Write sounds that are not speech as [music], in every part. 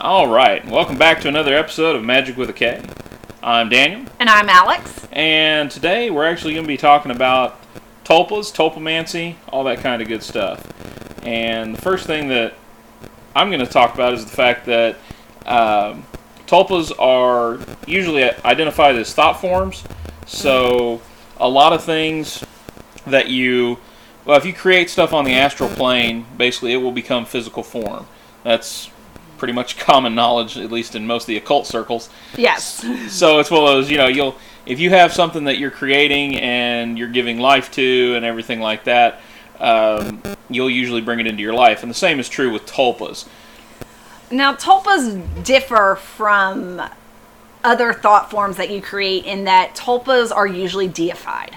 All right, welcome back to another episode of Magick with a K. I'm Daniel, And I'm Alex. and today we're actually going to be talking about tulpas, tulpamancy, all that kind of good stuff. And the first thing that I'm going to talk about is the fact that um, tulpas are usually identified as thought forms. So a lot of things that you, well, if you create stuff on the astral plane, basically it will become physical form. That's pretty much [laughs] common knowledge, at least in most of the occult circles. Yes. So it's one of those, you know, you'll if you have something that you're creating and you're giving life to and everything like that, um, you'll usually bring it into your life. And the same is true with tulpas. Now, tulpas differ from other thought forms that you create in that tulpas are usually deified,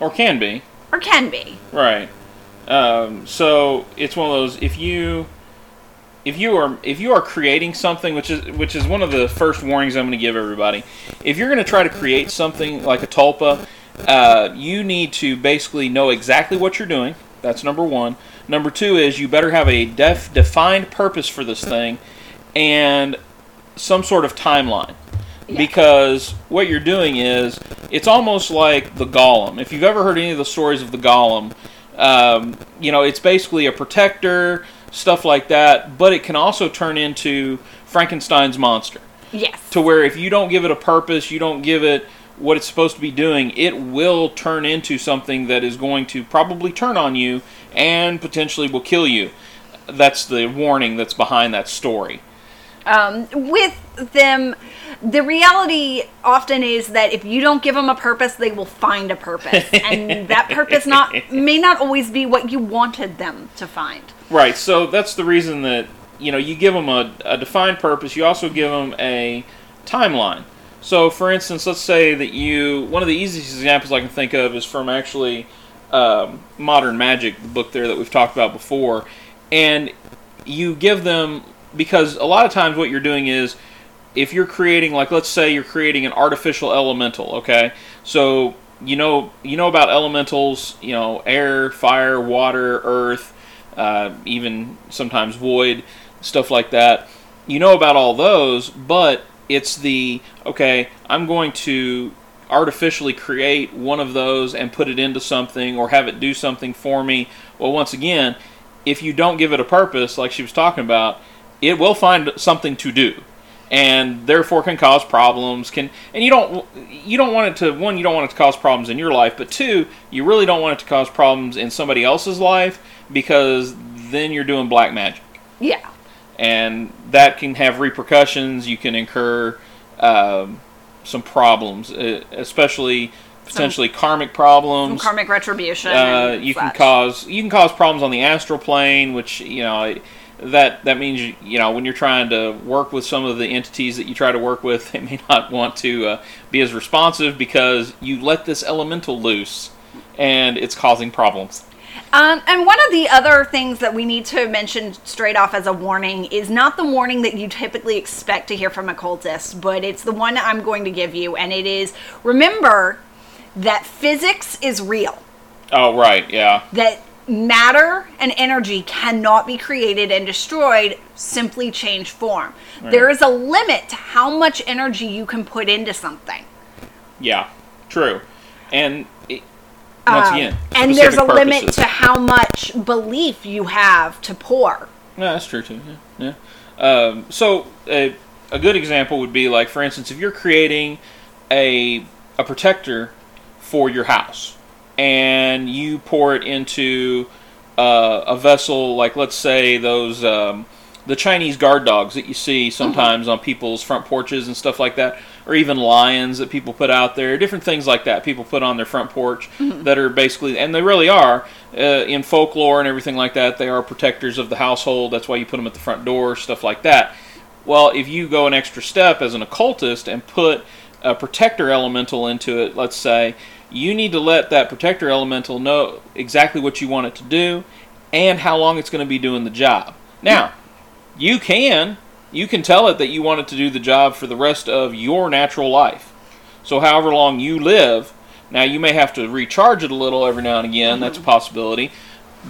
Or can be. or can be. Right. Um, so it's one of those if you if you are if you are creating something which is which is one of the first warnings I'm going to give everybody. If you're going to try to create something like a tulpa, uh, you need to basically know exactly what you're doing. That's number one. Number two is you better have a def, defined purpose for this thing and some sort of timeline Yeah. because what you're doing is it's almost like the golem if you've ever heard any of the stories of the golem um, you know it's basically a protector stuff like that but it can also turn into frankenstein's monster Yes. to where if you don't give it a purpose you don't give it what it's supposed to be doing it will turn into something that is going to probably turn on you and potentially will kill you that's the warning that's behind that story Um, with them, the reality often is that if you don't give them a purpose, they will find a purpose, and that purpose not [laughs] may not always be what you wanted them to find. Right. So that's the reason that you know you give them a, a defined purpose. You also give them a timeline. So, for instance, let's say that you one of the easiest examples I can think of is from actually um, Modern Magick, the book there that we've talked about before, and you give them because a lot of times what you're doing is if you're creating like let's say you're creating an artificial elemental okay so you know you know about elementals you know air fire water earth uh, even sometimes void stuff like that. You know about all those but it's the okay i'm going to artificially create one of those and put it into something or have it do something for me. Well once again if you don't give it a purpose like she was talking about it will find something to do and therefore can cause problems can and you don't you don't want it to one you don't want it to cause problems in your life but two you really don't want it to cause problems in somebody else's life because then you're doing black magic Yeah. and that can have repercussions you can incur um, some problems uh, especially potentially karmic problems Some karmic retribution. uh, you can cause you can cause problems on the astral plane, which you know that that means you, you know when you're trying to work with some of the entities that you try to work with, [laughs] they may not want to uh, be as responsive because you let this elemental loose, and it's causing problems. Um, and one of the other things that we need to mention straight off as a warning is not the warning that you typically expect to hear from occultists, but it's the one I'm going to give you, and it is remember that physics is real. Oh right, yeah, That matter and energy cannot be created and destroyed, simply change form. There is a limit to how much energy you can put into something. yeah, true, and it, once Um, again, and there's a specific limit to how much belief you have to pour. Yeah, that's true too. Yeah. yeah. Um, so a, a good example would be like, for instance, if you're creating a a protector for your house, and you pour it into uh, a vessel, like let's say those um, the Chinese guard dogs that you see sometimes on people's front porches and stuff like that, or even lions that people put out there, different things like that people put on their front porch that are basically, and they really are uh, in folklore and everything like that. They are protectors of the household. That's why you put them at the front door, stuff like that. Well, if you go an extra step as an occultist and put a protector elemental into it, let's say, you need to let that protector elemental know exactly what you want it to do and how long it's going to be doing the job. Now, you can you can tell it that you want it to do the job for the rest of your natural life. So however long you live, now you may have to recharge it a little every now and again, that's a mm-hmm. possibility.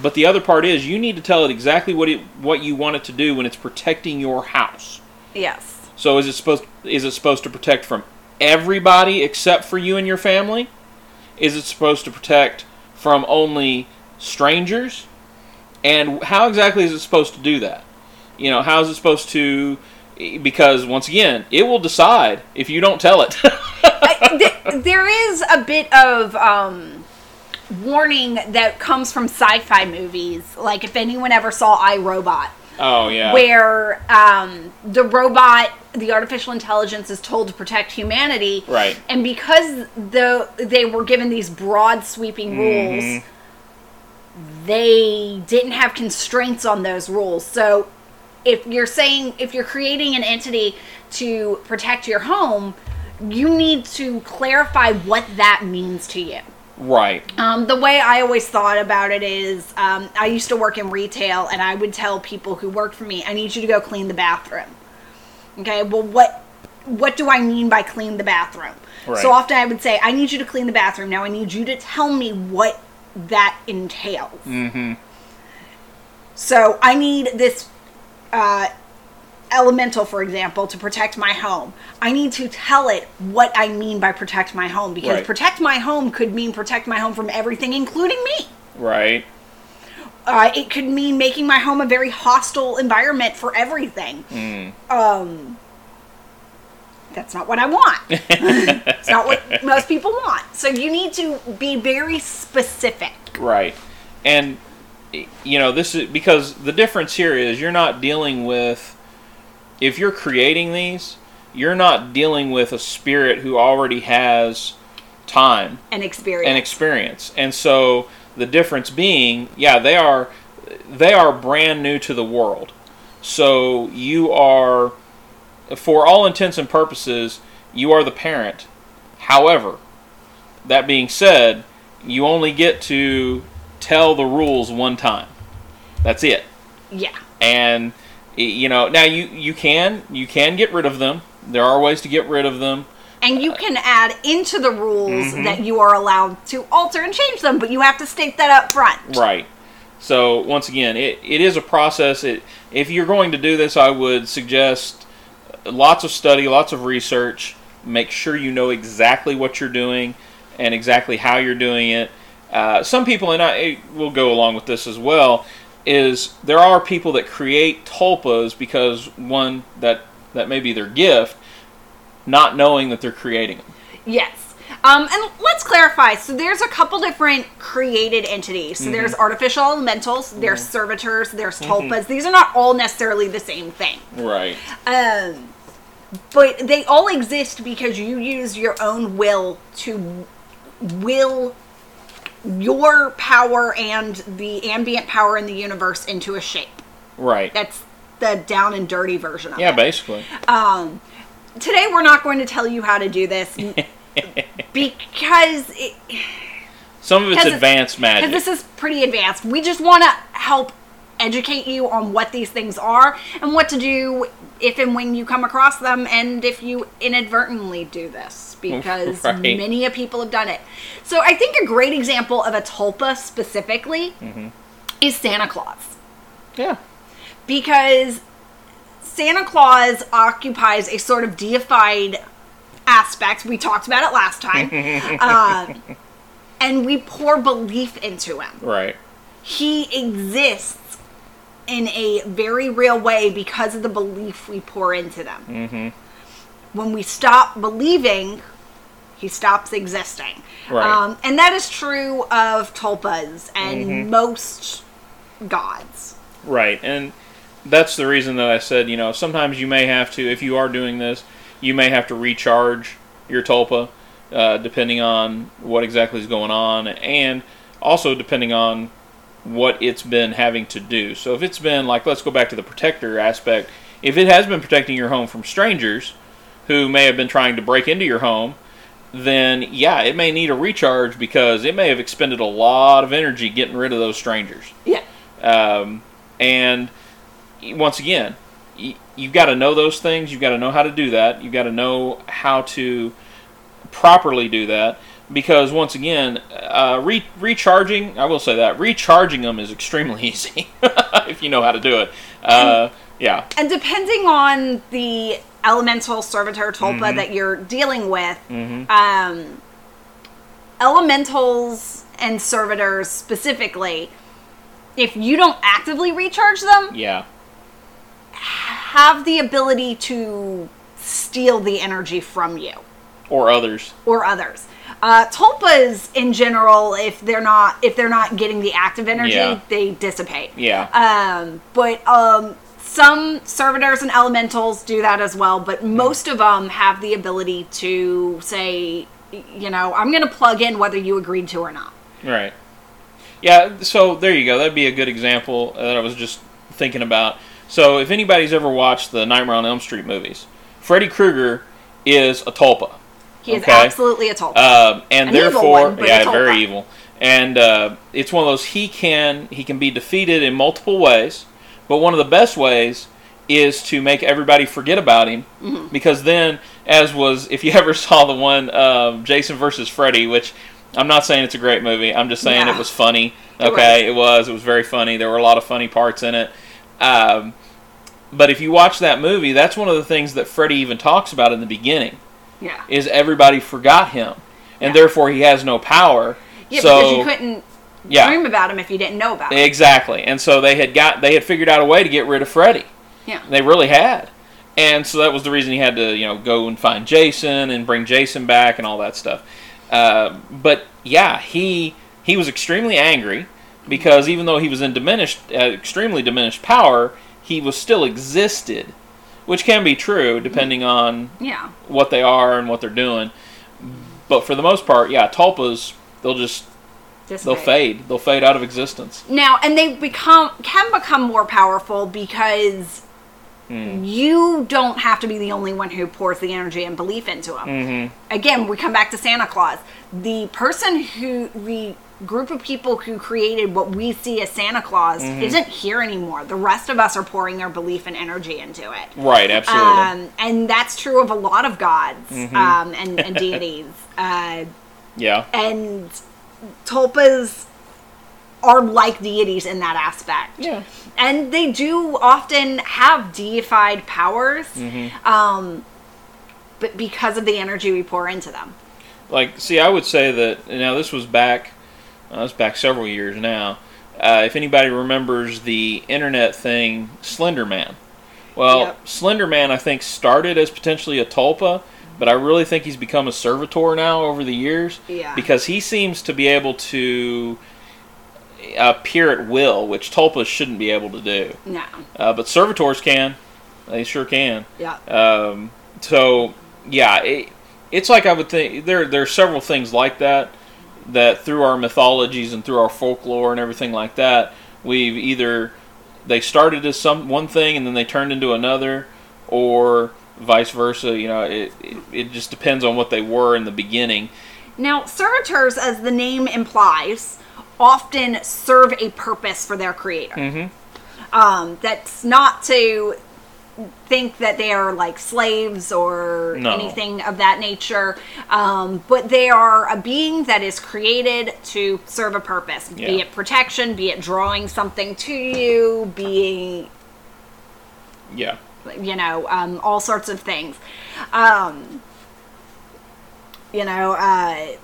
But the other part is you need to tell it exactly what it what you want it to do when it's protecting your house. Yes. So is it supposed is it supposed to protect from everybody except for you and your family? Is it supposed to protect from only strangers? And how exactly is it supposed to do that? You know, how is it supposed to because once again, it will decide if you don't tell it. [laughs] There is a bit of um, warning that comes from sci-fi movies. Like if anyone ever saw I Robot, oh yeah. where um, the robot, the artificial intelligence, is told to protect humanity, Right. And because the they were given these broad, sweeping rules, Mhm. they didn't have constraints on those rules. So if you're saying if you're creating an entity to protect your home, you need to clarify what that means to you. Right. Um, the way I always thought about it is, um, I used to work in retail, and I would tell people who worked for me, "I need you to go clean the bathroom." Okay, well, what what do I mean by clean the bathroom? Right. So often I would say, "I need you to clean the bathroom." Now I need you to tell me what that entails. Mm-hmm. So I need this uh, elemental, for example, to protect my home. I need to tell it what I mean by protect my home because Right. protect my home could mean protect my home from everything, including me. Right. Uh, it could mean making my home a very hostile environment for everything. Mm. Um, that's not what I want. [laughs] it's not what most people want. So you need to be very specific. Right. And you know, this is because the difference here is you're not dealing with if you're creating these, you're not dealing with a spirit who already has time And experience. and experience. And so the difference being, yeah, they are they are brand new to the world. So you are for all intents and purposes, you are the parent. However, that being said, you only get to tell the rules one time. That's it. yeah. And you know, now you you can you can get rid of them. There are ways to get rid of them. And you can add into the rules Mm-hmm. that you are allowed to alter and change them, but you have to state that up front. Right. So once again, it, it is a process. It, if you're going to do this, I would suggest lots of study, lots of research. Make sure you know exactly what you're doing and exactly how you're doing it. Uh, some people, and I will go along with this as well, is there are people that create tulpas because one that that may be their gift, not knowing that they're creating them. Yes. Um, and let's clarify. So there's a couple different created entities. So there's Mm-hmm. artificial elementals, there's servitors, there's tulpas. These are not all necessarily the same thing. Right. Um, but they all exist because you use your own will to will your power and the ambient power in the universe into a shape. Right. That's the down and dirty version of Yeah, it. basically. Um, today we're not going to tell you how to do this [laughs] because it, Some of it's- advanced magic. because this is pretty advanced. We just want to help educate you on what these things are and what to do if and when you come across them and if you inadvertently do this [laughs] because Right. many people have done it. So I think a great example of a tulpa specifically Mm-hmm. is Santa Claus yeah. because Santa Claus occupies a sort of deified aspect. We talked about it last time. [laughs] um, and we pour belief into him. Right. He exists in a very real way because of the belief we pour into them. Mm-hmm. When we stop believing, he stops existing. Right. Um, and that is true of tulpas and Mm-hmm. most gods. Right. And that's the reason that I said, you know, sometimes you may have to, if you are doing this, you may have to recharge your tulpa, uh, depending on what exactly is going on, and also depending on what it's been having to do. So if it's been like, let's go back to the protector aspect. If it has been protecting your home from strangers who may have been trying to break into your home, then yeah, it may need a recharge because it may have expended a lot of energy getting rid of those strangers. Yeah. Um, and once again, y- you've got to know those things. You've got to know how to do that. You've got to know how to properly do that. because once again, uh, re- recharging. I will say that recharging them is extremely [laughs] easy if you know how to do it. Uh, yeah. And depending on the elemental servitor tulpa Mm-hmm. that you're dealing with, um, elementals and servitors specifically, if you don't actively recharge them, Yeah. have the ability to steal the energy from you Or others. or others. Uh, tulpas in general, if they're not if they're not getting the active energy, Yeah. they dissipate. Yeah. Um, but um, some servitors and elementals do that as well. But most of them have the ability to say, you know, I'm going to plug in whether you agreed to or not. Right. Yeah, so there you go. That'd be a good example that I was just thinking about. So if anybody's ever watched the Nightmare on Elm Street movies, Freddy Krueger is a tulpa. He is Okay. absolutely a tulpa. Um, and An therefore, one, yeah, very evil. And uh, it's one of those he can he can be defeated in multiple ways, but one of the best ways is to make everybody forget about him, Mm-hmm. because then, as was if you [laughs] ever saw the one um, Jason versus Freddy, which I'm not saying it's a great movie, I'm just saying Yeah. it was funny. It Okay, it was. It was very funny. There were a lot of funny parts in it. Um, but if you watch that movie, that's one of the things that Freddy even talks about in the beginning yeah. is everybody forgot him, and Yeah. therefore he has no power. Yeah, so because you couldn't yeah, dream about him if you didn't know about him. exactly. And so they had got they had figured out a way to get rid of Freddy. Yeah. They really had, and so that was the reason he had to you know go and find Jason and bring Jason back and all that stuff. Uh, but yeah, he he was extremely angry because even though he was in diminished, uh, extremely diminished power, he was still existed, which can be true depending on Yeah. what they are and what they're doing. But for the most part, yeah, tulpas they'll just they'll fade. They'll fade out of existence. Now, and they become can become more powerful because Hmm. you don't have to be the only one who pours the energy and belief into them. Mm-hmm. Again, we come back to Santa Claus. The person who the group of people who created what we see as Santa Claus Mm-hmm. isn't here anymore. The rest of us are pouring our belief and energy into it. Right, absolutely. Um, and that's true of a lot of gods Mm-hmm. um, and, and deities. [laughs] Uh, yeah. and tulpas are like deities in that aspect. Yeah. And they do often have deified powers, Mm-hmm. um, but because of the energy we pour into them. Like, see, I would say that now this was back. Uh, this back several years now. Uh, if anybody remembers the internet thing, Slender Man. Well, Yep. Slender Man, I think, started as potentially a tulpa, but I really think he's become a servitor now over the years. Yeah. Because he seems to be able to appear at will, which tulpas shouldn't be able to do. No. Uh, but servitors can. They sure can. Yeah. Um, so yeah, it, it's like I would think there there are several things like that that through our mythologies and through our folklore and everything like that we've either they started as some one thing and then they turned into another or vice versa you know it, it, it just depends on what they were in the beginning Now, servitors, as the name implies, often serve a purpose for their creator. mm-hmm. Um, that's not to think that they are like slaves or No. anything of that nature, um, but they are a being that is created to serve a purpose, be it protection, be it drawing something to you, be yeah you know, um, all sorts of things. Um, you know, uh,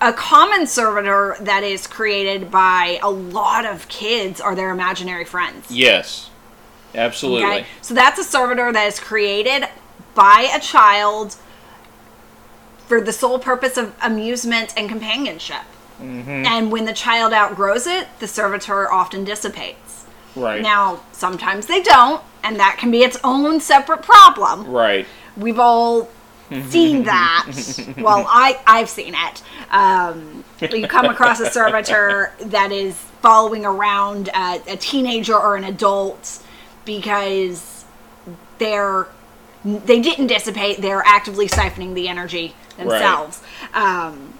a common servitor that is created by a lot of kids are their imaginary friends. yes absolutely Okay, so that's a servitor that is created by a child for the sole purpose of amusement and companionship. Mm-hmm. And when the child outgrows it, the servitor often dissipates. right Now, sometimes they don't, and that can be its own separate problem. right We've all seen [laughs] that. well, I I've seen it. Um, you come across a servitor that is following around a, a teenager or an adult because they're they didn't dissipate. They're actively siphoning the energy themselves. Um,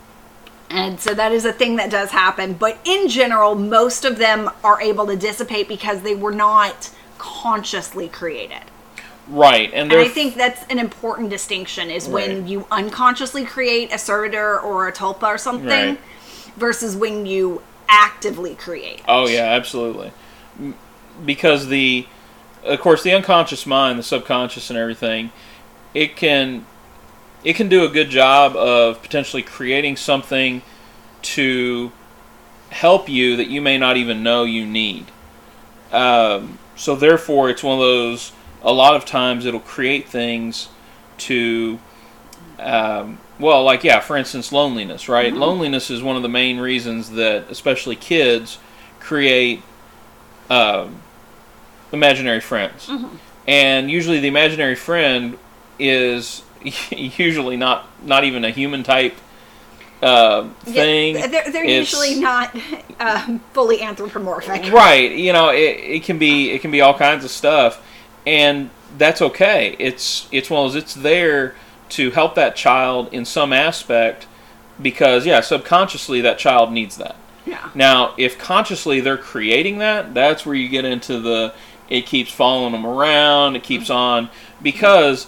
and so that is a thing that does happen. But in general, most of them are able to dissipate because they were not consciously created. right, and And I think that's an important distinction is when you unconsciously create a servitor or a tulpa or something Right. versus when you actively create. it. Oh yeah, absolutely. Because the, of course, the unconscious mind, the subconscious, and everything, it can, it can do a good job of potentially creating something to help you that you may not even know you need. Um, so therefore, it's one of those. A lot of times, it'll create things to, um, well, like yeah, for instance, loneliness. Right? Loneliness is one of the main reasons that, especially kids, create um, imaginary friends. And usually, the imaginary friend is [laughs] usually not not even a human type uh, thing. Yeah, they're, they're usually not um, fully anthropomorphic. [laughs] right you know it, it can be it can be all kinds of stuff and that's okay it's it's one of those it's there to help that child in some aspect because yeah subconsciously that child needs that Yeah. now if consciously they're creating that that's where you get into the it keeps following them around it keeps on because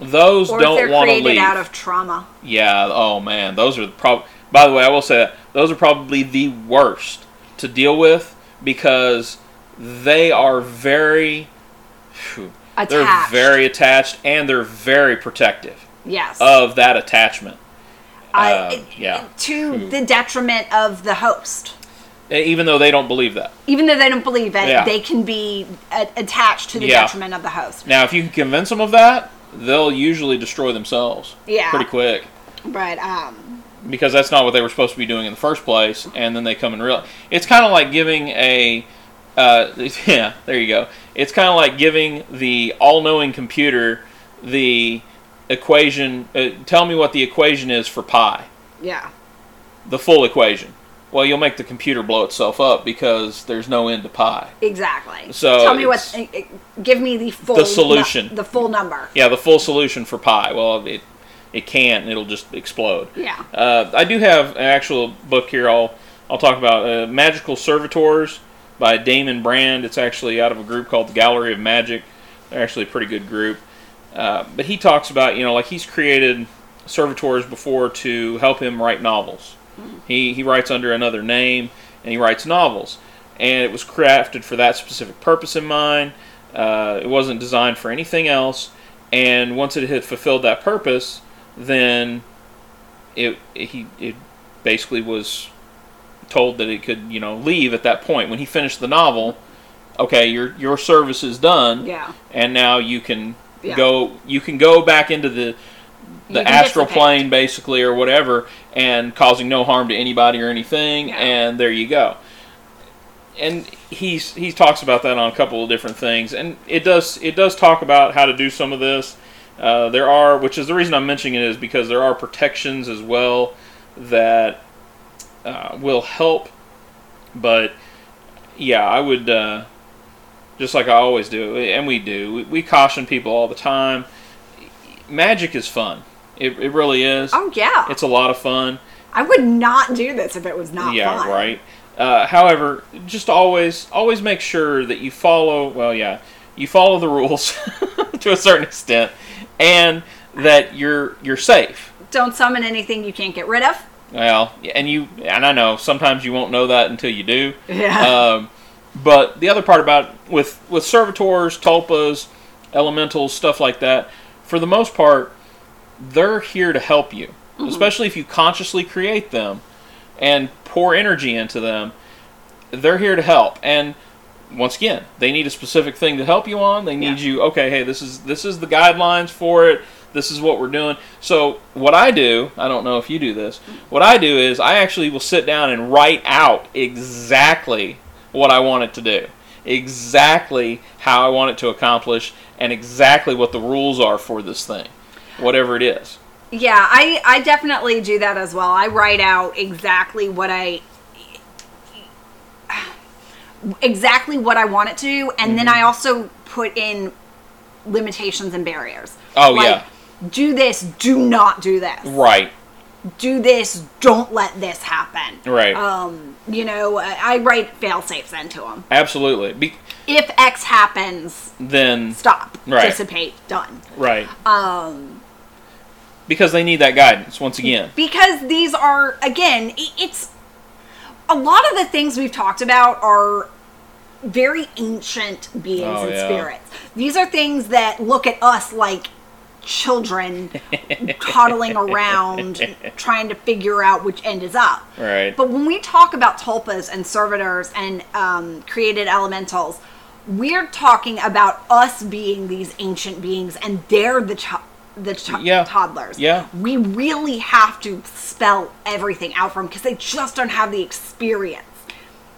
those Or don't want to created leave out of trauma. yeah. Oh man, those are probably. By the way, I will say that those are probably the worst to deal with because they are very. phew, They're very attached and they're very protective Yes. of that attachment. I- uh, it- yeah. To the detriment of the host. Even though they don't believe that. Even though they don't believe it, Yeah. they can be a- attached to the Yeah. detriment of the host. Now, if you can convince them of that, they'll usually destroy themselves. Yeah. Pretty quick. But um, because that's not what they were supposed to be doing in the first place, and then they come and real. It's kind of like giving a, uh, [laughs] yeah, there you go. It's kind of like giving the all-knowing computer the equation. Uh, tell me what the equation is for pi, yeah. the full equation. Well, you'll make the computer blow itself up because there's no end to pi. Exactly. So tell me what. uh, uh, Give me the full The solution. nu- the full number. Yeah, the full solution for pi. Well, it it can't. and It'll just explode. Yeah. Uh, I do have an actual book here. I'll I'll talk about uh, Magical Servitors by Damon Brand. It's actually out of a group called the Gallery of Magick. They're actually a pretty good group. Uh, but he talks about you know like he's created servitors before to help him write novels. He he writes under another name and he writes novels, and it was crafted for that specific purpose in mind. Uh, it wasn't designed for anything else. And once it had fulfilled that purpose, then it, it he it basically was told that it could you know leave at that point when he finished the novel. Okay, your your service is done, Yeah. and now you can Yeah. go you can go back into the the astral plane basically or whatever and causing no harm to anybody or anything Yeah. and there you go. And he's he talks about that on a couple of different things and it does it does talk about how to do some of this. Uh, there are which is the reason i'm mentioning it is because there are protections as well that uh, will help but yeah i would uh, just like i always do and we do we, we caution people all the time. Magic is fun it, it really is Oh yeah. it's a lot of fun I would not do this if it was not fun. yeah, fun. right. Uh, however, just always always make sure that you follow. Well, yeah, you follow the rules [laughs] to a certain extent, and that you're you're safe. Don't summon anything you can't get rid of. Well, and you and I know sometimes you won't know that until you do. Yeah. Um, but the other part about with with servitors, tulpas, elementals, stuff like that, for the most part, they're here to help you. Mm-hmm. Especially if you consciously create them and pour energy into them, they're here to help. And once again, they need a specific thing to help you on. They need Yeah. you. Okay, hey, this is this is the guidelines for it. This is what we're doing. So what I do, I don't know if you do this. What I do is I actually will sit down and write out exactly what I want it to do, exactly how I want it to accomplish, and exactly what the rules are for this thing, whatever it is. Yeah, I, I definitely do that as well. I write out exactly what I exactly what I want it to, do and Mm-hmm. then I also put in limitations and barriers. Oh, Like, yeah. Do this, do not do this. Right. do this. Don't let this happen. Right. Um, you know, I I write fail safes into them. Absolutely. Be- If X happens, then stop, Right. dissipate, done. right Um, because they need that guidance once again. because these are again, it's a lot of the things we've talked about are very ancient beings Oh, and yeah. spirits. These are things that look at us like children [laughs] toddling around trying to figure out which end is up. Right. But when we talk about tulpas and servitors and um, created elementals, we're talking about us being these ancient beings, and they're the cho- the cho- Yeah. toddlers. Yeah. we really have to spell everything out for them because they just don't have the experience.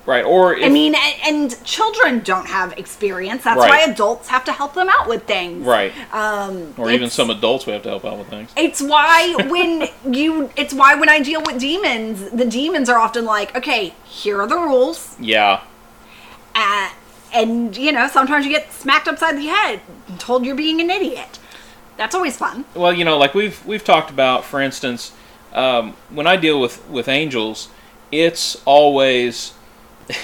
Right. Or if, I mean, and, and children don't have experience. That's Right. why adults have to help them out with things. right. Um, Or even some adults we have to help out with things. it's why [laughs] when you it's why when I deal with demons, the demons are often like, okay, here are the rules. Yeah. Uh, and you know, sometimes you get smacked upside the head told you're being an idiot. That's always fun. Well, you know, like we've we've talked about, for instance, um, when I deal with with angels, it's always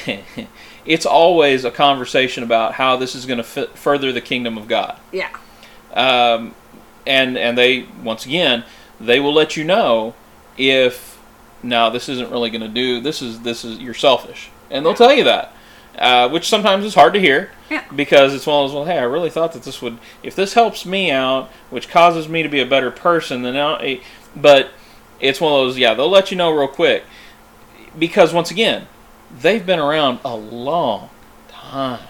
[laughs] it's always a conversation about how this is going to f- further the kingdom of God. Yeah. um, and and they once again they will let you know if no this isn't really going to do this is this is you're selfish and they'll tell you that uh, which sometimes is hard to hear Yeah. because it's one of those well hey I really thought that this would if this helps me out which causes me to be a better person then now eh, but it's one of those yeah they'll let you know real quick because once again they've been around a long time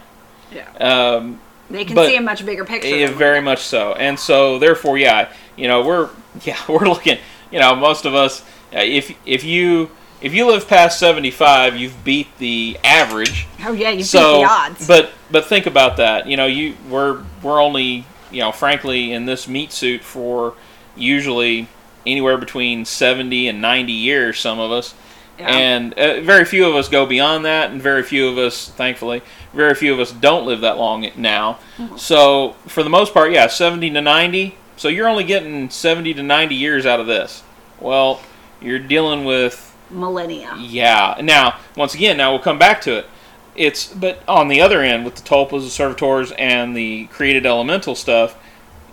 Yeah. um, They can see a much bigger picture. yeah, very much so. And so, therefore, yeah, you know, we're [laughs] yeah, we're looking. You know, most of us, uh, if if you if you live past seventy five, you've beat the average. Oh yeah, you so, beat the odds. but but think about that. You know, you we're we're only you know, frankly, in this meat suit for usually anywhere between seventy and ninety years. Some of us. Yeah. And uh, very few of us go beyond that, and very few of us, thankfully, very few of us don't live that long now. Mm-hmm. So, for the most part, yeah, 70 to 90. So, you're only getting 70 to 90 years out of this. Well, you're dealing with, Millennia. yeah. Now, once again, now we'll come back to it. It's, but on the other end, with the tulpas, the servitors, and the created elemental stuff,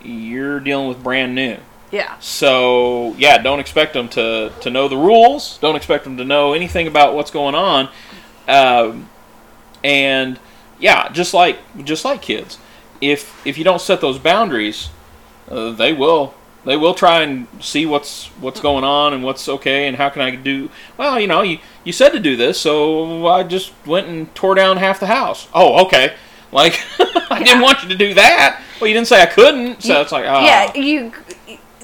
you're dealing with brand new. Yeah. So yeah, don't expect them to, to know the rules. Don't expect them to know anything about what's going on. Um, and yeah, just like just like kids, if if you don't set those boundaries, uh, they will they will try and see what's what's going on and what's okay and how can I do. Well, you know, you you said to do this, so I just went and tore down half the house. Oh, okay. Like [laughs] I didn't want you to do that. Well, you didn't say I couldn't, so it's like ah. Yeah, you.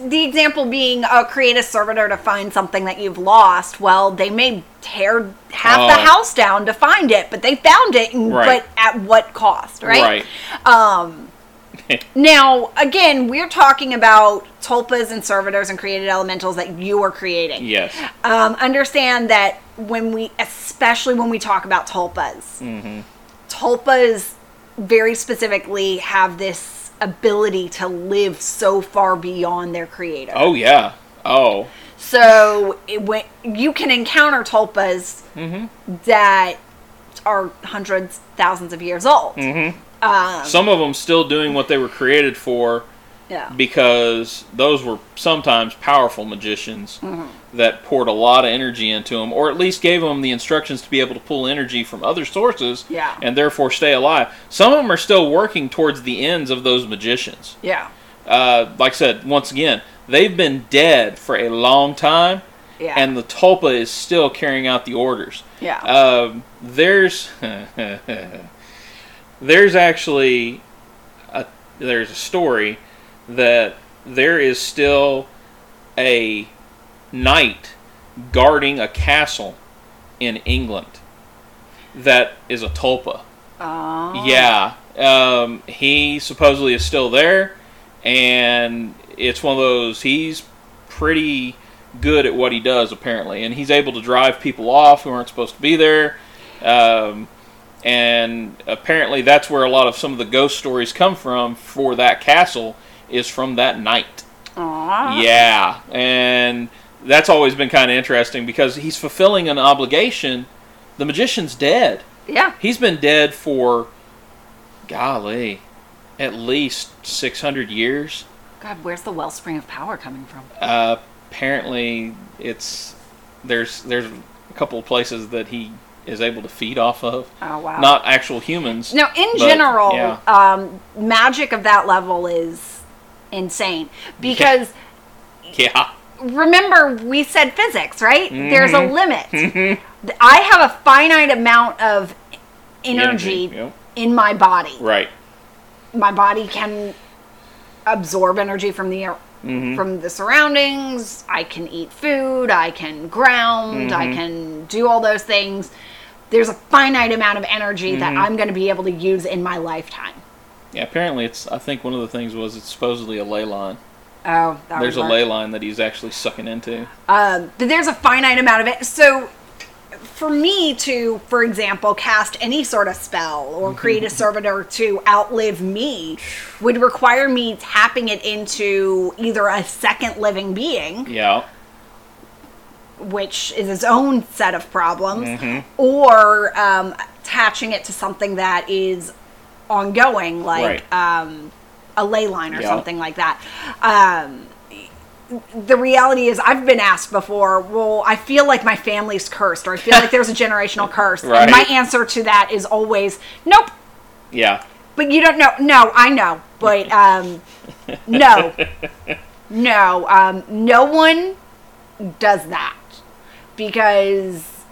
The example being uh, create a servitor to find something that you've lost. Well, they may tear half the Oh. house down to find it, but they found it, and, Right. but at what cost, right? Right. Um, [laughs] now, again, we're talking about tulpas and servitors and created elementals that you are creating. Yes. Um, understand that when we, especially when we talk about tulpas, Mm-hmm. tulpas very specifically have this ability to live so far beyond their creator. Oh yeah. Oh. So it, when you can encounter tulpas Mm-hmm. that are hundreds, thousands of years old. Mm-hmm. Um, Some of them still doing what they were created for yeah. because those were sometimes powerful magicians Mm-hmm. that poured a lot of energy into them, or at least gave them the instructions to be able to pull energy from other sources Yeah. and therefore stay alive. Some of them are still working towards the ends of those magicians. Yeah. Uh, like I said, once again, they've been dead for a long time, Yeah. and the tulpa is still carrying out the orders. yeah. Um, there's [laughs] there's actually a, there's a story that there is still a knight guarding a castle in England that is a tulpa. Oh. Yeah, um, he supposedly is still there, and it's one of those. He's pretty good at what he does, apparently, and he's able to drive people off who aren't supposed to be there. Um, and apparently, that's where a lot of some of the ghost stories come from for that castle is from that knight. Aw. Yeah, and that's always been kind of interesting because he's fulfilling an obligation. The magician's dead. Yeah. He's been dead for, golly, at least 600 years. God, where's the wellspring of power coming from? Uh, apparently, it's there's there's a couple of places that he is able to feed off of. Oh wow. Not actual humans. Now, in but, general, yeah. um, magic of that level is insane because [laughs] Yeah. remember we said physics, right? There's a limit. [laughs] I have a finite amount of energy Energy, in my body. Right. My body can absorb energy from the Mhm. from the surroundings. I can eat food. I can ground. I Mhm. can do all those things. There's a finite amount of energy that Mhm. I'm going to be able to use in my lifetime. Yeah. Apparently, it's. I think one of the things was it's supposedly a ley line. Oh, that There's a ley line that he's actually sucking into. Um, but there's a finite amount of it. So, for me to, for example, cast any sort of spell or create a servitor to outlive me would require me tapping it into either a second living being, Yeah. which is its own set of problems, Mhm. or um, attaching it to something that is ongoing, like Right. um, a ley line or Yeah. something like that. Um, the reality is, I've been asked before, well, I feel like my family's cursed, or I feel like there's a generational [laughs] curse. Right. And my answer to that is always, nope. Yeah. But you don't know. No, I know. But um, no. [laughs] No. Um, no one does that because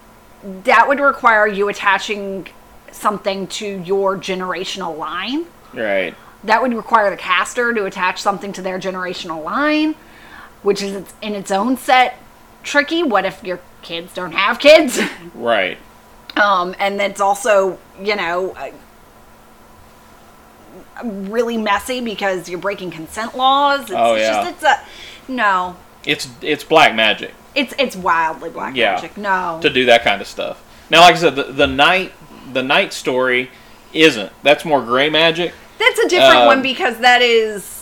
that would require you attaching something to your generational line. Right. That would require the caster to attach something to their generational line, which is in its own set tricky. What if your kids don't have kids? [laughs] Right. um, and it's also you know uh, really messy because you're breaking consent laws. It's Oh, yeah. just it's a no. It's it's black magic It's it's wildly black Yeah. magic. No, to do that kind of stuff. Now, like I said, the, the knight the knight story isn't. That's more gray magic. that's a different Um, one because that is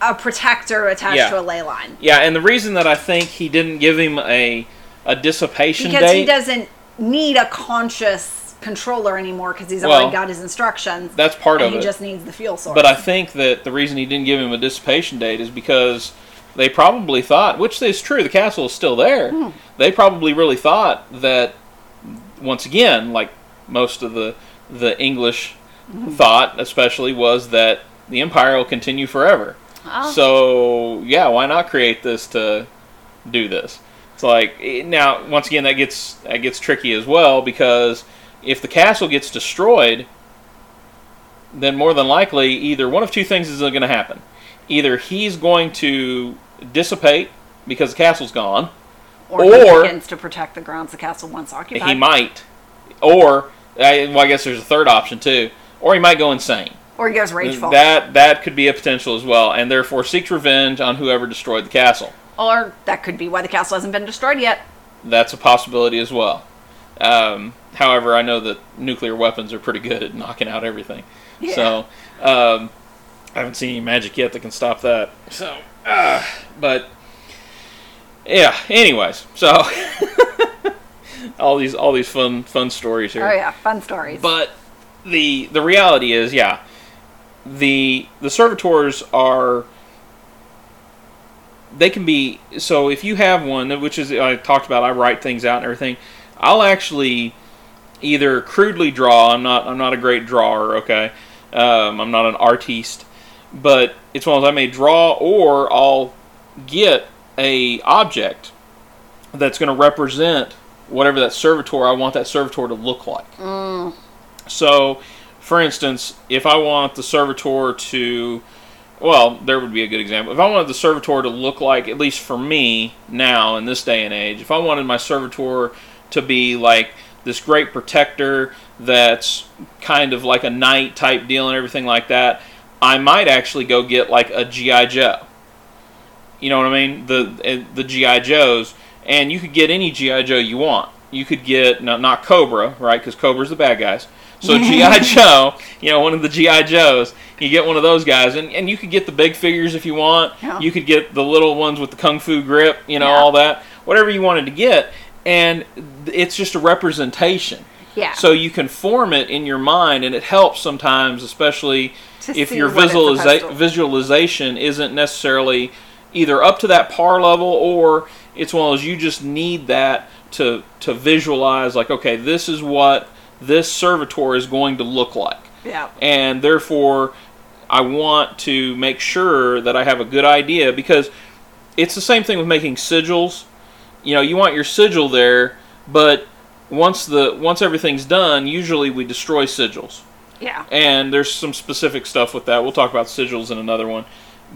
a protector attached Yeah. to a ley line. Yeah, and the reason that I think he didn't give him a a dissipation date Because date. he doesn't need a conscious controller anymore because he's Well, already got his instructions. that's part of he it. just needs the fuel source. But I think that the reason he didn't give him a dissipation date is because they probably thought, which is true, the castle is still there. Hmm. They probably really thought that, once again, like most of the the English Hmm. thought, especially, was that the empire will continue forever. Oh. So yeah, why not create this to do this? It's like eh, now, once again, that gets that gets tricky as well because if the castle gets destroyed, then more than likely, either one of two things is going to happen. Either he's going to dissipate because the castle's gone, or, he or- begins to protect the grounds the castle once occupied. he might, or well, I guess there's a third option too, or he might go insane. Or he goes rageful. That that could be a potential as well, and therefore seeks revenge on whoever destroyed the castle. Or that could be why the castle hasn't been destroyed yet. That's a possibility as well. Um, however, I know that nuclear weapons are pretty good at knocking out everything. Yeah. So um, I haven't seen any magic yet that can stop that. So, uh, but yeah. Anyways, so [laughs] all these all these fun fun stories here. Oh yeah, fun stories. But the the reality is, yeah, the the servitors are they can be so if you have one, which is I talked about, I write things out and everything. I'll actually either crudely draw. I'm not I'm not a great drawer. Okay, um, I'm not an artiste, but it's one of those I may draw or I'll get a object that's going to represent whatever that servitor I want that servitor to look like. So, for instance, if I want the servitor to, well, there would be a good example. If I wanted the servitor to look like, at least for me now in this day and age, if I wanted my servitor to be like this great protector that's kind of like a knight type deal and everything like that, I might actually go get like a GI Joe. You know what I mean? The eh, the GI Joes, and you could get any GI Joe you want. You could get no, not Cobra, right? Because Cobra's the bad guys. So GI [laughs] Joe, you know, one of the GI Joes, you get one of those guys, and, and you could get the big figures if you want. Yeah. You could get the little ones with the kung fu grip, you know, Yeah. all that, whatever you wanted to get, and it's just a representation. Yeah. So you can form it in your mind, and it helps sometimes, especially To if your visualiza- visualization isn't necessarily either up to that par level or it's one of those you just need that to to visualize like okay this is what this servitor is going to look like yeah. and therefore I want to make sure that I have a good idea because it's the same thing with making sigils. You know, you want your sigil there, but once the once everything's done, usually we destroy sigils. Yeah. And there's some specific stuff with that. We'll talk about sigils in another one.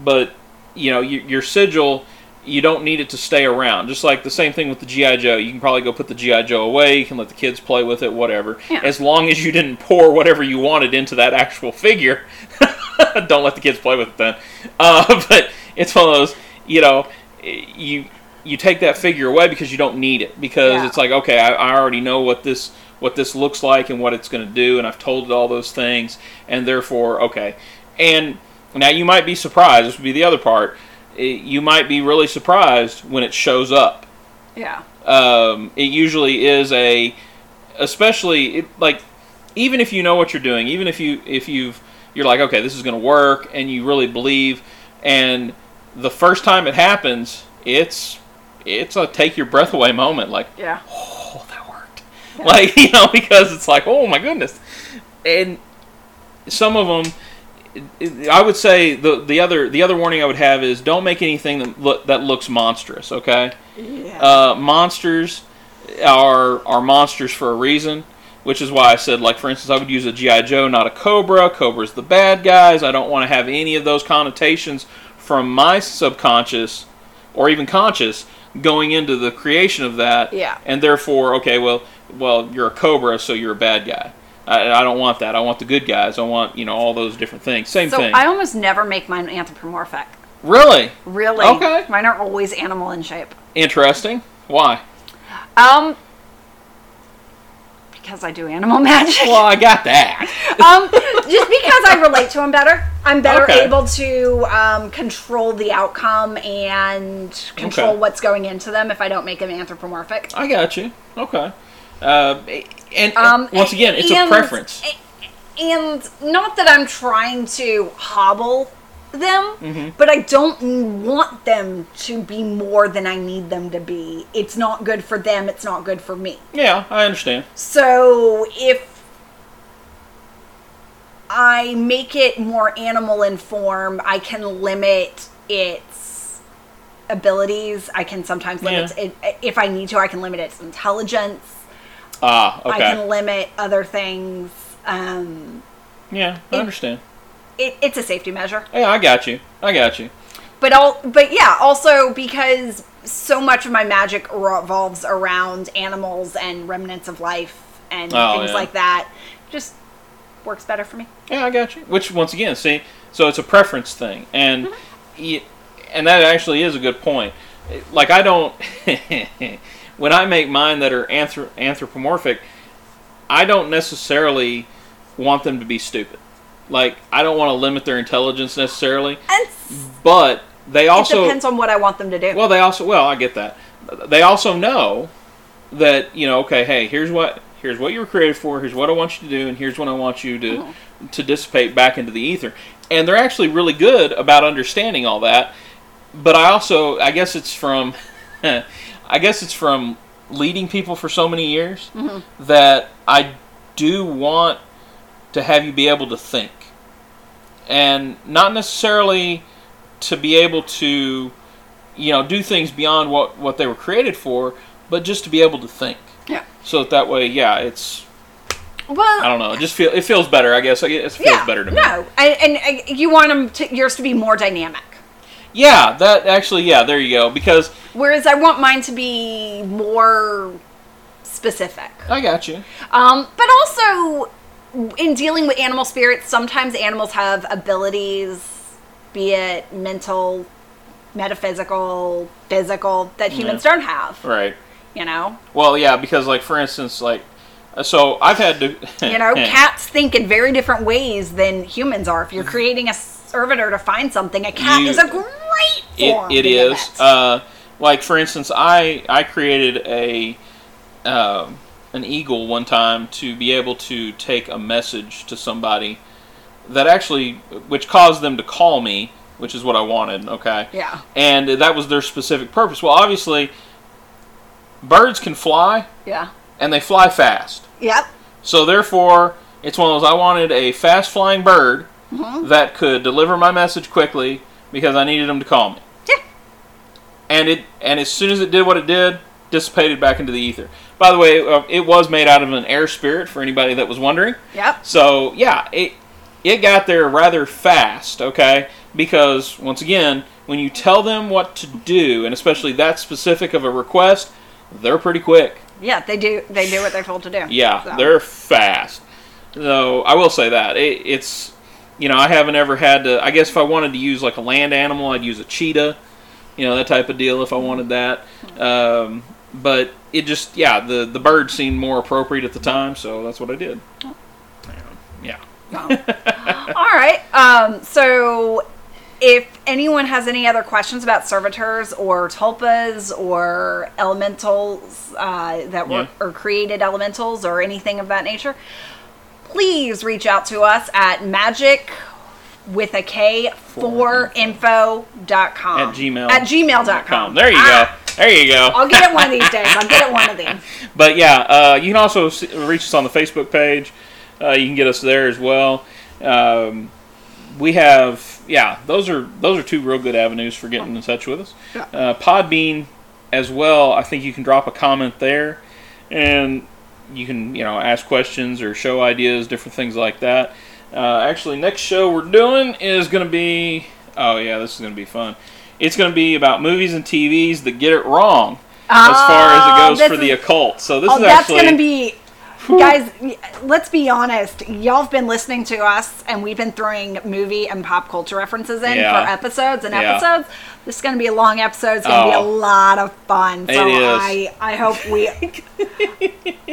But you know, your, your sigil, you don't need it to stay around. Just like the same thing with the GI Joe, you can probably go put the GI Joe away. You can let the kids play with it, whatever. Yeah. As long as you didn't pour whatever you wanted into that actual figure, [laughs] don't let the kids play with it then. Uh, [laughs] but it's one of those, you know, you you take that figure away because you don't need it because Yeah. it's like okay, I, I already know what this what this looks like and what it's going to do, and I've told it all those things, and therefore okay. And now you might be surprised. This would be the other part. Eh, You might be really surprised when it shows up. Yeah. Um, it usually is a, especially it, like, even if you know what you're doing, even if you if you've you're like okay, this is going to work, and you really believe, and the first time it happens, it's it's a take your breath away moment. Like Yeah. oh, that worked. Like, [laughs] you know, because it's like, oh my goodness. And some of them, I would say the the other the other warning I would have is don't make anything that look, that looks monstrous. Okay, Yeah. uh, monsters are are monsters for a reason. Which is why I said, like for instance, I would use a GI Joe, not a Cobra. Cobra's the bad guys. I don't want to have any of those connotations from my subconscious or even conscious going into the creation of that. Yeah. And therefore, okay, well, well, you're a Cobra, so you're a bad guy. I, I don't want that. I want the good guys. I want you know all those different things. Same so thing. I almost never make mine anthropomorphic. really Really. Okay. Mine are always animal in shape. interesting. Why? Um. Because I do animal [laughs] magic. Well, I got that. [laughs] um, just because I relate to them better, I'm better Okay. able to um, control the outcome and control Okay. what's going into them if I don't make them anthropomorphic. I got you. Okay. Uh, and, and Um, once again, it's a preference. And not that I'm trying to hobble them, Mm-hmm. but I don't want them to be more than I need them to be. It's not good for them, it's not good for me. Yeah, I understand. So if I make it more animal in form, I can limit its abilities. I can sometimes limit Yeah. it if I need to. I can limit its intelligence. Ah, okay. I can limit other things. Um, yeah, I it- understand. it, it's a safety measure. Yeah, I got you. I got you. But all, but yeah, also because so much of my magic revolves around animals and remnants of life and Oh, things yeah. like that, just works better for me. Yeah, I got you. Which, once again, see, so it's a preference thing, and Mm-hmm. y- and that actually is a good point. Like I don't, [laughs] when I make mine that are anthrop- anthropomorphic, I don't necessarily want them to be stupid. Like I don't want to limit their intelligence necessarily, but they also it depends on what I want them to do. well, they also well, I get that. They also know that you know, okay, hey, here's what here's what you were created for. Here's what I want you to do, and here's what I want you to Oh. to dissipate back into the ether. And they're actually really good about understanding all that. But I also, I guess it's from, [laughs] I guess it's from leading people for so many years that I do want to have you be able to think, and not necessarily to be able to, you know, do things beyond what what they were created for, but just to be able to think. yeah. So that, that way, yeah, it's Well, I don't know, it just feel it feels better. I guess it feels yeah, better to me. no, I, and uh, you want them to yours to be more dynamic, Yeah, that actually, yeah, there you go. Because whereas I want mine to be more specific. I got you. Um, but also, in dealing with animal spirits, sometimes animals have abilities, be it mental, metaphysical, physical, that humans don't have. Right. You know? Well, yeah, because like for instance, like Uh, So I've had to, [laughs] You know, [laughs] cats think in very different ways than humans are. If you're creating a servitor to find something, a cat You- is a great form. It, it is. Uh, like for instance, I I created a um, an eagle one time to be able to take a message to somebody that actually, which caused them to call me, which is what I wanted. Okay. yeah. And that was their specific purpose. Well, obviously, birds can fly Yeah. and they fly fast. Yep. So therefore, it's one of those. I wanted a fast flying bird Mm-hmm. that could deliver my message quickly because I needed them to call me. Yeah. And it and as soon as it did what it did, dissipated back into the ether. By the way, uh, it was made out of an air spirit for anybody that was wondering. Yep. So yeah, it it got there rather fast. Okay, because once again, when you tell them what to do, and especially that specific of a request, they're pretty quick. Yeah, they do. They do what they're told to do. Yeah, So. they're fast. So I will say that it, it's, you know, I haven't ever had to. I guess if I wanted to use like a land animal, I'd use a cheetah, you know, that type of deal if I wanted that. Um, but it just, yeah, the the bird seemed more appropriate at the time, so that's what I did. Yeah. [laughs] All right. Um, so, if anyone has any other questions about servitors or tulpas or elementals uh, that were Yeah. or created elementals or anything of that nature, please reach out to us at Magick with a K for info.com. At gmail. At gmail.com. There you Ah, go. There you go. I'll get it one of these [laughs] days. I'll get it one of these. But yeah, uh, you can also reach us on the Facebook page. Uh, you can get us there as well. Um, we have, yeah, those are those are two real good avenues for getting in touch with us. Uh, Podbean as well. I think you can drop a comment there, and you can you know ask questions or show ideas, different things like that. Uh, actually, next show we're doing is going to be. Oh yeah, this is going to be fun. It's going to be about movies and TVs that get it wrong as far as Oh, it goes this for the occult. So this Oh, is that's actually going to be. [laughs] Guys, let's be honest. Y'all have been listening to us, and we've been throwing movie and pop culture references in Yeah. for episodes and Yeah. episode. This is going to be a long episode. It's going to be a Oh. lot of fun. So It is. I, I hope we,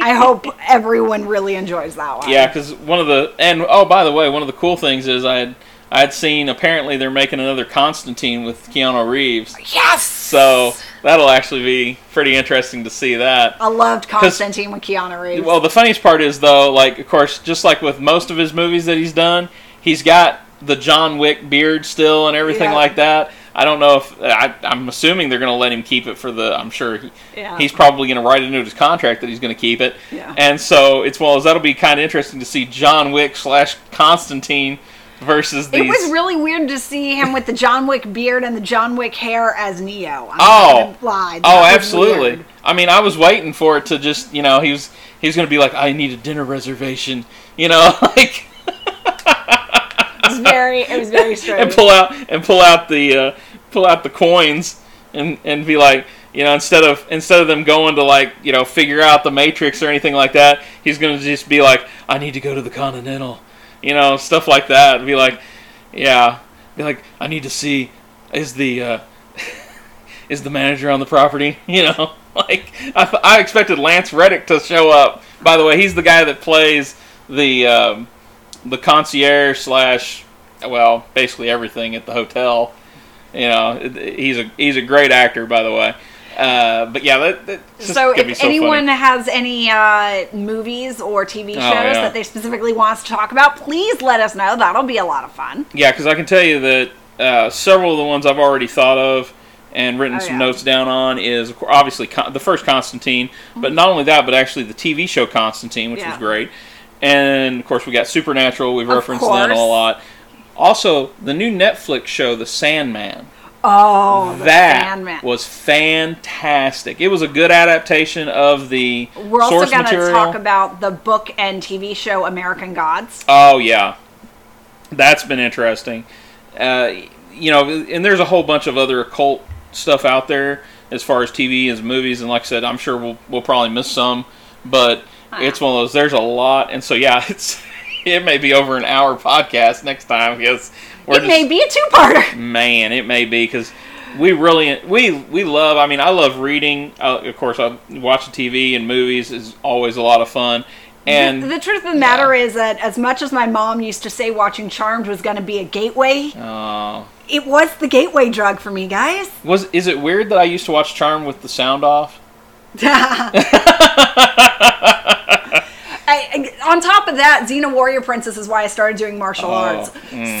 I hope everyone really enjoys that one. Yeah, because one of the and oh by the way, one of the cool things is I had I had seen apparently they're making another Constantine with Keanu Reeves, Yes. so that'll actually be pretty interesting to see that. I loved Constantine with Keanu Reeves. Well, the funniest part is though, like of course, just like with most of his movies that he's done, he's got the John Wick beard still and everything Yeah. like that. I don't know if I, I'm assuming they're going to let him keep it for the. I'm sure he, Yeah. he's probably going to write into his contract that he's going to keep it. Yeah. And so it's well as that'll be kind of interesting to see John Wick slash Constantine versus these. it was really weird to see him with the John Wick beard and the John Wick hair as Neo. I'm Oh. lie. Oh, absolutely. weird. I mean, I was waiting for it to just, you know, he was he was going to be like, I need a dinner reservation, you know, [laughs] like It was very, it was very [laughs] strange. and pull out and pull out the uh, pull out the coins and and be like, you know, instead of instead of them going to like, you know, figure out the matrix or anything like that, he's going to just be like, I need to go to the Continental, you know, stuff like that. And be like, yeah, be like, I need to see is the uh, [laughs] is the manager on the property, [laughs] you know. [laughs] Like I, I expected Lance Reddick to show up. By the way, he's the guy that plays the um, the concierge slash well, basically everything at the hotel. You know, he's a he's a great actor, by the way. Uh, but yeah, that, So, if so anyone funny. has any uh, movies or TV shows Oh, yeah. that they specifically want us to talk about, please let us know. That'll be a lot of fun. yeah, because I can tell you that uh, several of the ones I've already thought of and written Oh, some yeah. notes down on is obviously Con- the first Constantine, but not only that, but actually the TV show Constantine, which Yeah. was great. And of course, we got Supernatural. We've referenced that a lot. Also, the new Netflix show, The Sandman. Oh, that was fantastic. It was a good adaptation of the We're also going to talk about the book and TV show American Gods. oh yeah, that's been interesting. Uh, you know, and there's a whole bunch of other occult stuff out there as far as TV and movies, and like I said, I'm sure we'll we'll probably miss some, but it's one of those. There's a lot, and so yeah, [laughs] it's it may be over an hour podcast next time because we're It just, may be a two-parter. man it may be because we really we we love i mean i love reading uh, of course I, watching tv and movies is always a lot of fun And the, the truth of the matter is that as much as my mom used to say watching Charmed was going to be a gateway, uh, it was the gateway drug for me, guys. was is it weird that I used to watch Charm with the sound off? [laughs] [laughs] I, on top of that, Xena Warrior Princess is why I started doing martial Oh, arts.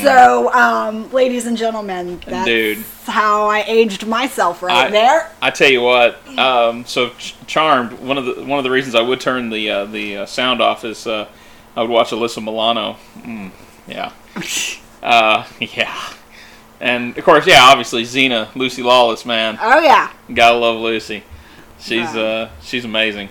So, um, ladies and gentlemen, that's Dude. how I aged myself right I- there. I tell you what. Um, so Ch- Charmed. One of the one of the reasons I would turn the uh, the uh, sound off is uh, I would watch Alyssa Milano. Mm, yeah. [laughs] Uh, yeah. And of course, yeah, obviously Xena, Lucy Lawless, man, Oh yeah, gotta love Lucy. She's Wow. uh, she's amazing.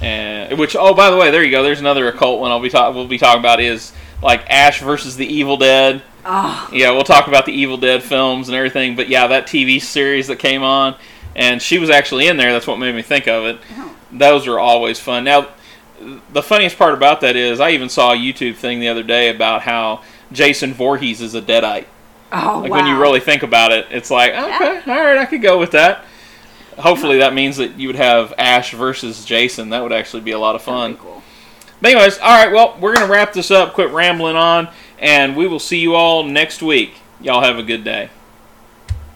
And which, oh, by the way, there you go. There's another occult one I'll be talk- we'll be talking about is like Ash versus the Evil Dead. oh Yeah, we'll talk about the Evil Dead films and everything. But yeah, that TV series that came on, and she was actually in there. That's what made me think of it. Oh. Those are always fun. Now, the funniest part about that is I even saw a YouTube thing the other day about how Jason Voorhees is a Deadite. oh Like wow. when you really think about it, it's like okay, all right, I could go with that. Hopefully, that means that you would have Ash versus Jason. That would actually be a lot of fun. Cool. But anyways, all right. Well, we're gonna wrap this up. Quit rambling on, and we will see you all next week. Y'all have a good day.